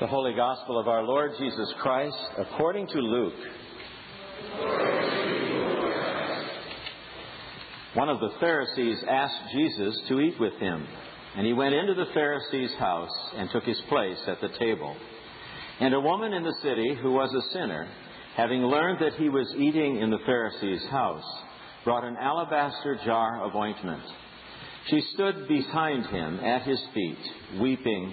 The Holy Gospel of our Lord Jesus Christ according to Luke. One of the Pharisees asked Jesus to eat with him, and he went into the Pharisee's house and took his place at the table. And a woman in the city who was a sinner, having learned that he was eating in the Pharisee's house, brought an alabaster jar of ointment. She stood behind him at his feet, weeping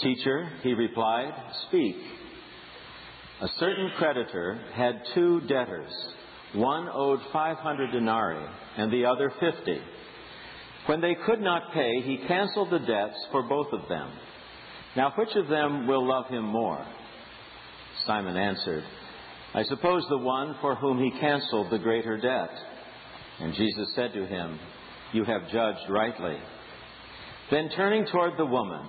Teacher, he replied, speak. A certain creditor had two debtors. One owed 500 denarii and the other 50. When they could not pay, he canceled the debts for both of them. Now, which of them will love him more? Simon answered, I suppose the one for whom he canceled the greater debt. And Jesus said to him, You have judged rightly. Then turning toward the woman,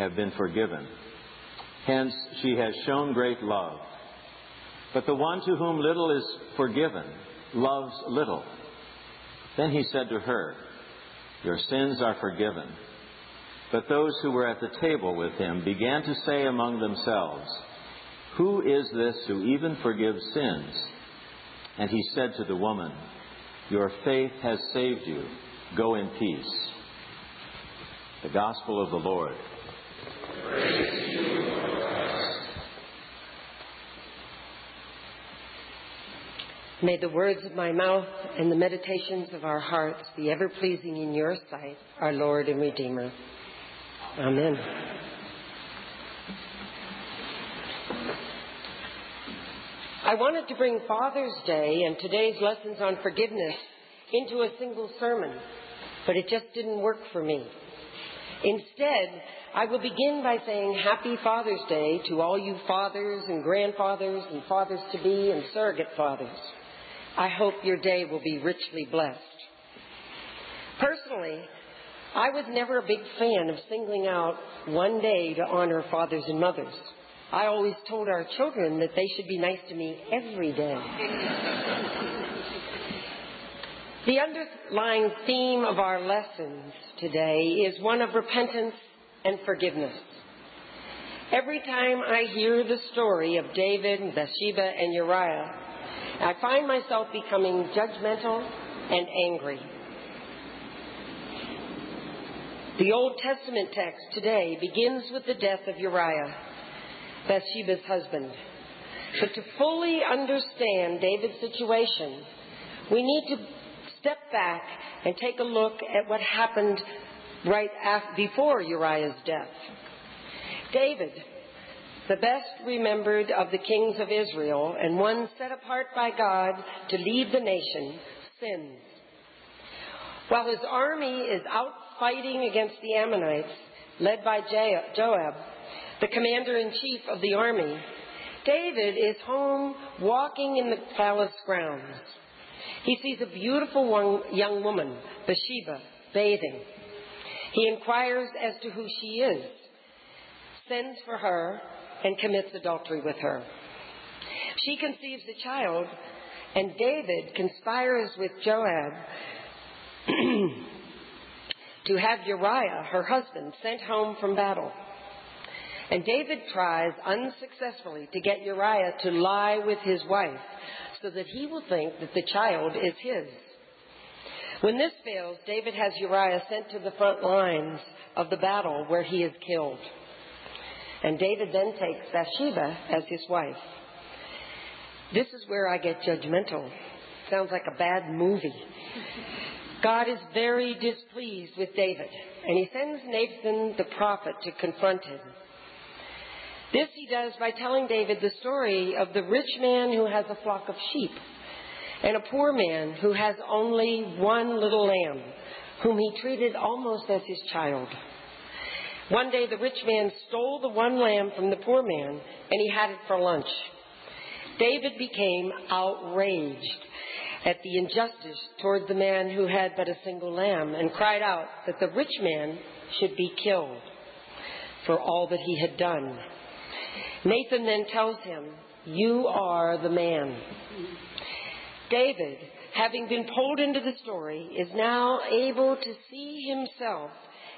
have been forgiven. Hence, she has shown great love. But the one to whom little is forgiven loves little. Then he said to her, Your sins are forgiven. But those who were at the table with him began to say among themselves, Who is this who even forgives sins? And he said to the woman, Your faith has saved you. Go in peace. The Gospel of the Lord. May the words of my mouth and the meditations of our hearts be ever pleasing in your sight, our Lord and Redeemer. Amen. I wanted to bring Father's Day and today's lessons on forgiveness into a single sermon, but it just didn't work for me. Instead, I will begin by saying Happy Father's Day to all you fathers and grandfathers and fathers to be and surrogate fathers. I hope your day will be richly blessed. Personally, I was never a big fan of singling out one day to honor fathers and mothers. I always told our children that they should be nice to me every day. the underlying theme of our lessons today is one of repentance and forgiveness. Every time I hear the story of David, Bathsheba, and Uriah, I find myself becoming judgmental and angry. The Old Testament text today begins with the death of Uriah, Bathsheba's husband. But to fully understand David's situation, we need to step back and take a look at what happened right after, before Uriah's death. David the best remembered of the kings of Israel, and one set apart by God to lead the nation, sins. While his army is out fighting against the Ammonites, led by Joab, the commander in chief of the army, David is home walking in the palace grounds. He sees a beautiful young woman, Bathsheba, bathing. He inquires as to who she is, sends for her, and commits adultery with her. She conceives a child, and David conspires with Joab to have Uriah, her husband, sent home from battle. And David tries unsuccessfully to get Uriah to lie with his wife so that he will think that the child is his. When this fails, David has Uriah sent to the front lines of the battle where he is killed. And David then takes Bathsheba as his wife. This is where I get judgmental. Sounds like a bad movie. God is very displeased with David, and he sends Nathan the prophet to confront him. This he does by telling David the story of the rich man who has a flock of sheep and a poor man who has only one little lamb, whom he treated almost as his child. One day the rich man stole the one lamb from the poor man and he had it for lunch. David became outraged at the injustice toward the man who had but a single lamb and cried out that the rich man should be killed for all that he had done. Nathan then tells him, You are the man. David, having been pulled into the story, is now able to see himself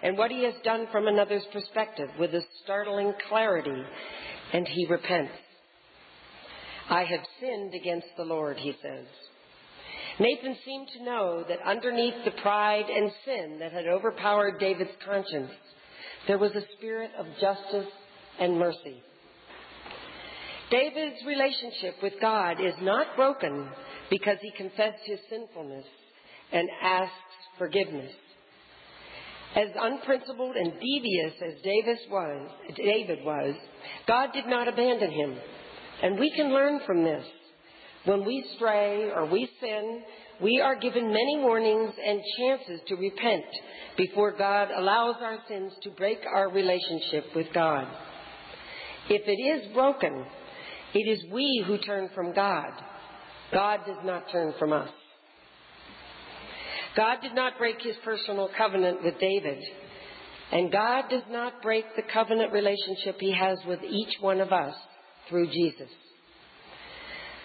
and what he has done from another's perspective with a startling clarity, and he repents. I have sinned against the Lord, he says. Nathan seemed to know that underneath the pride and sin that had overpowered David's conscience, there was a spirit of justice and mercy. David's relationship with God is not broken because he confessed his sinfulness and asks forgiveness. As unprincipled and devious as David was, David was, God did not abandon him. And we can learn from this. When we stray or we sin, we are given many warnings and chances to repent before God allows our sins to break our relationship with God. If it is broken, it is we who turn from God. God does not turn from us. God did not break his personal covenant with David, and God does not break the covenant relationship he has with each one of us through Jesus.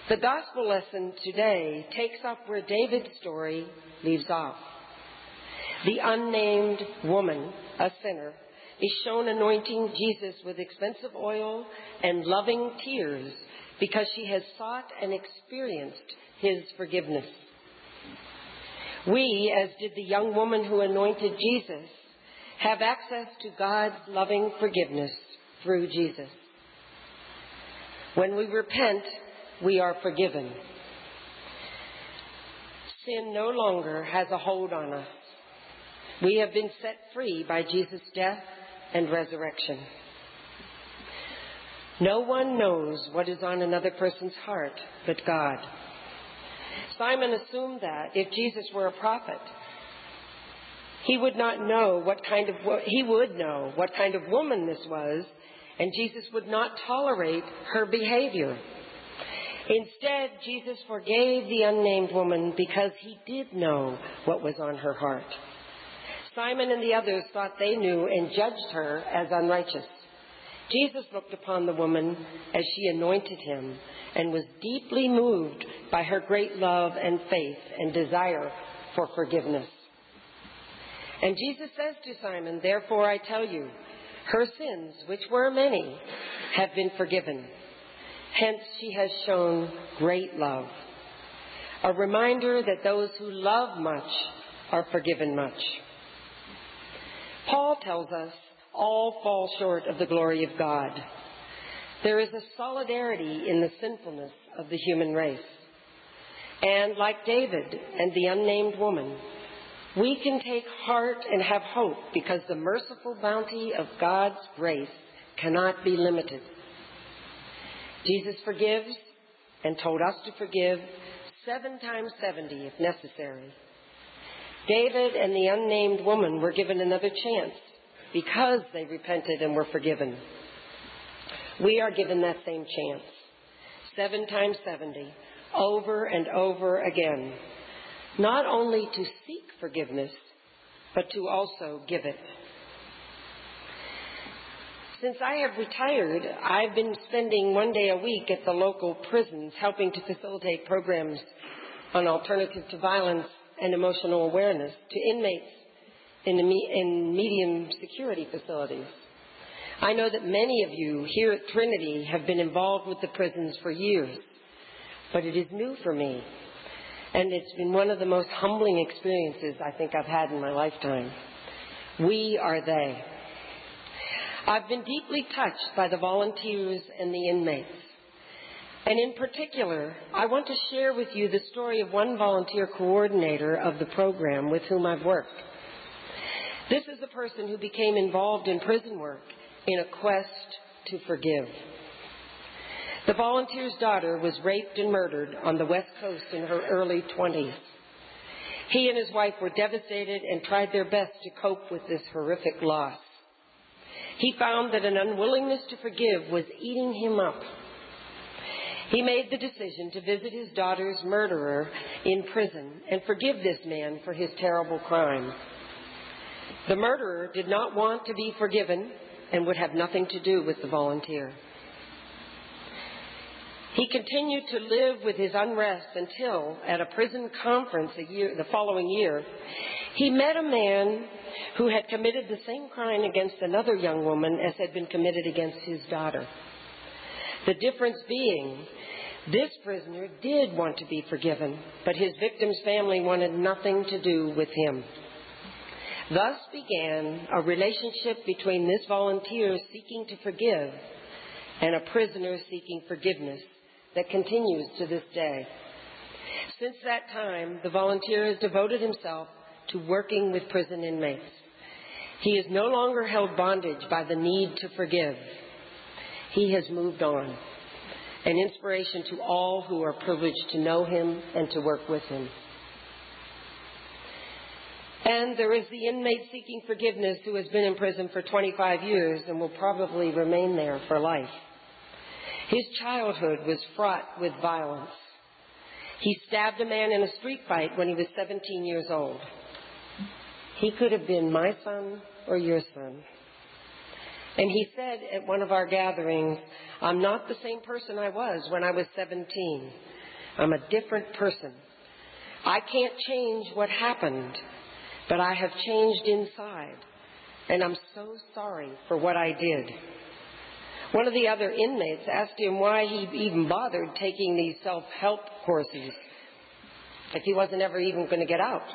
The gospel lesson today takes up where David's story leaves off. The unnamed woman, a sinner, is shown anointing Jesus with expensive oil and loving tears because she has sought and experienced his forgiveness. We, as did the young woman who anointed Jesus, have access to God's loving forgiveness through Jesus. When we repent, we are forgiven. Sin no longer has a hold on us. We have been set free by Jesus' death and resurrection. No one knows what is on another person's heart but God. Simon assumed that if Jesus were a prophet, he would not know what kind of he would know what kind of woman this was, and Jesus would not tolerate her behavior. Instead, Jesus forgave the unnamed woman because he did know what was on her heart. Simon and the others thought they knew and judged her as unrighteous. Jesus looked upon the woman as she anointed him and was deeply moved by her great love and faith and desire for forgiveness. And Jesus says to Simon, Therefore I tell you, her sins, which were many, have been forgiven. Hence, she has shown great love. A reminder that those who love much are forgiven much. Paul tells us all fall short of the glory of God. There is a solidarity in the sinfulness of the human race. And like David and the unnamed woman, we can take heart and have hope because the merciful bounty of God's grace cannot be limited. Jesus forgives and told us to forgive seven times 70 if necessary. David and the unnamed woman were given another chance because they repented and were forgiven. We are given that same chance. Seven times 70, over and over again. Not only to seek forgiveness, but to also give it. Since I have retired, I've been spending one day a week at the local prisons helping to facilitate programs on alternative to violence and emotional awareness to inmates in, medium security facilities. I know that many of you here at Trinity have been involved with the prisons for years, but it is new for me. And it's been one of the most humbling experiences I think I've had in my lifetime. We are they. I've been deeply touched by the volunteers and the inmates. And in particular, I want to share with you the story of one volunteer coordinator of the program with whom I've worked. This is a person who became involved in prison work in a quest to forgive. The volunteer's daughter was raped and murdered on the West Coast in her early 20s. He and his wife were devastated and tried their best to cope with this horrific loss. He found that an unwillingness to forgive was eating him up. He made the decision to visit his daughter's murderer in prison and forgive this man for his terrible crime. The murderer did not want to be forgiven and would have nothing to do with the volunteer. He continued to live with his unrest until, at a prison conference year, the following year, he met a man who had committed the same crime against another young woman as had been committed against his daughter. The difference being, this prisoner did want to be forgiven, but his victim's family wanted nothing to do with him. Thus began a relationship between this volunteer seeking to forgive and a prisoner seeking forgiveness that continues to this day. Since that time, the volunteer has devoted himself to working with prison inmates. He is no longer held bondage by the need to forgive. He has moved on, an inspiration to all who are privileged to know him and to work with him. And there is the inmate seeking forgiveness who has been in prison for 25 years and will probably remain there for life. His childhood was fraught with violence. He stabbed a man in a street fight when he was 17 years old. He could have been my son or your son. And he said at one of our gatherings, I'm not the same person I was when I was 17. I'm a different person. I can't change what happened, but I have changed inside, and I'm so sorry for what I did. One of the other inmates asked him why he even bothered taking these self help courses if he wasn't ever even going to get out.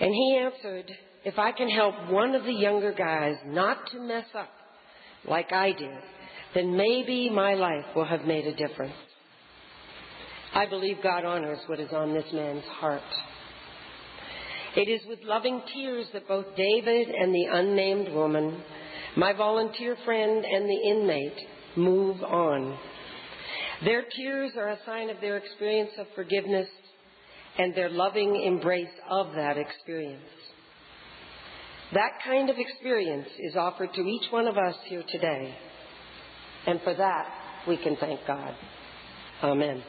And he answered, If I can help one of the younger guys not to mess up like I did, then maybe my life will have made a difference. I believe God honors what is on this man's heart. It is with loving tears that both David and the unnamed woman, my volunteer friend and the inmate, move on. Their tears are a sign of their experience of forgiveness and their loving embrace of that experience. That kind of experience is offered to each one of us here today. And for that, we can thank God. Amen.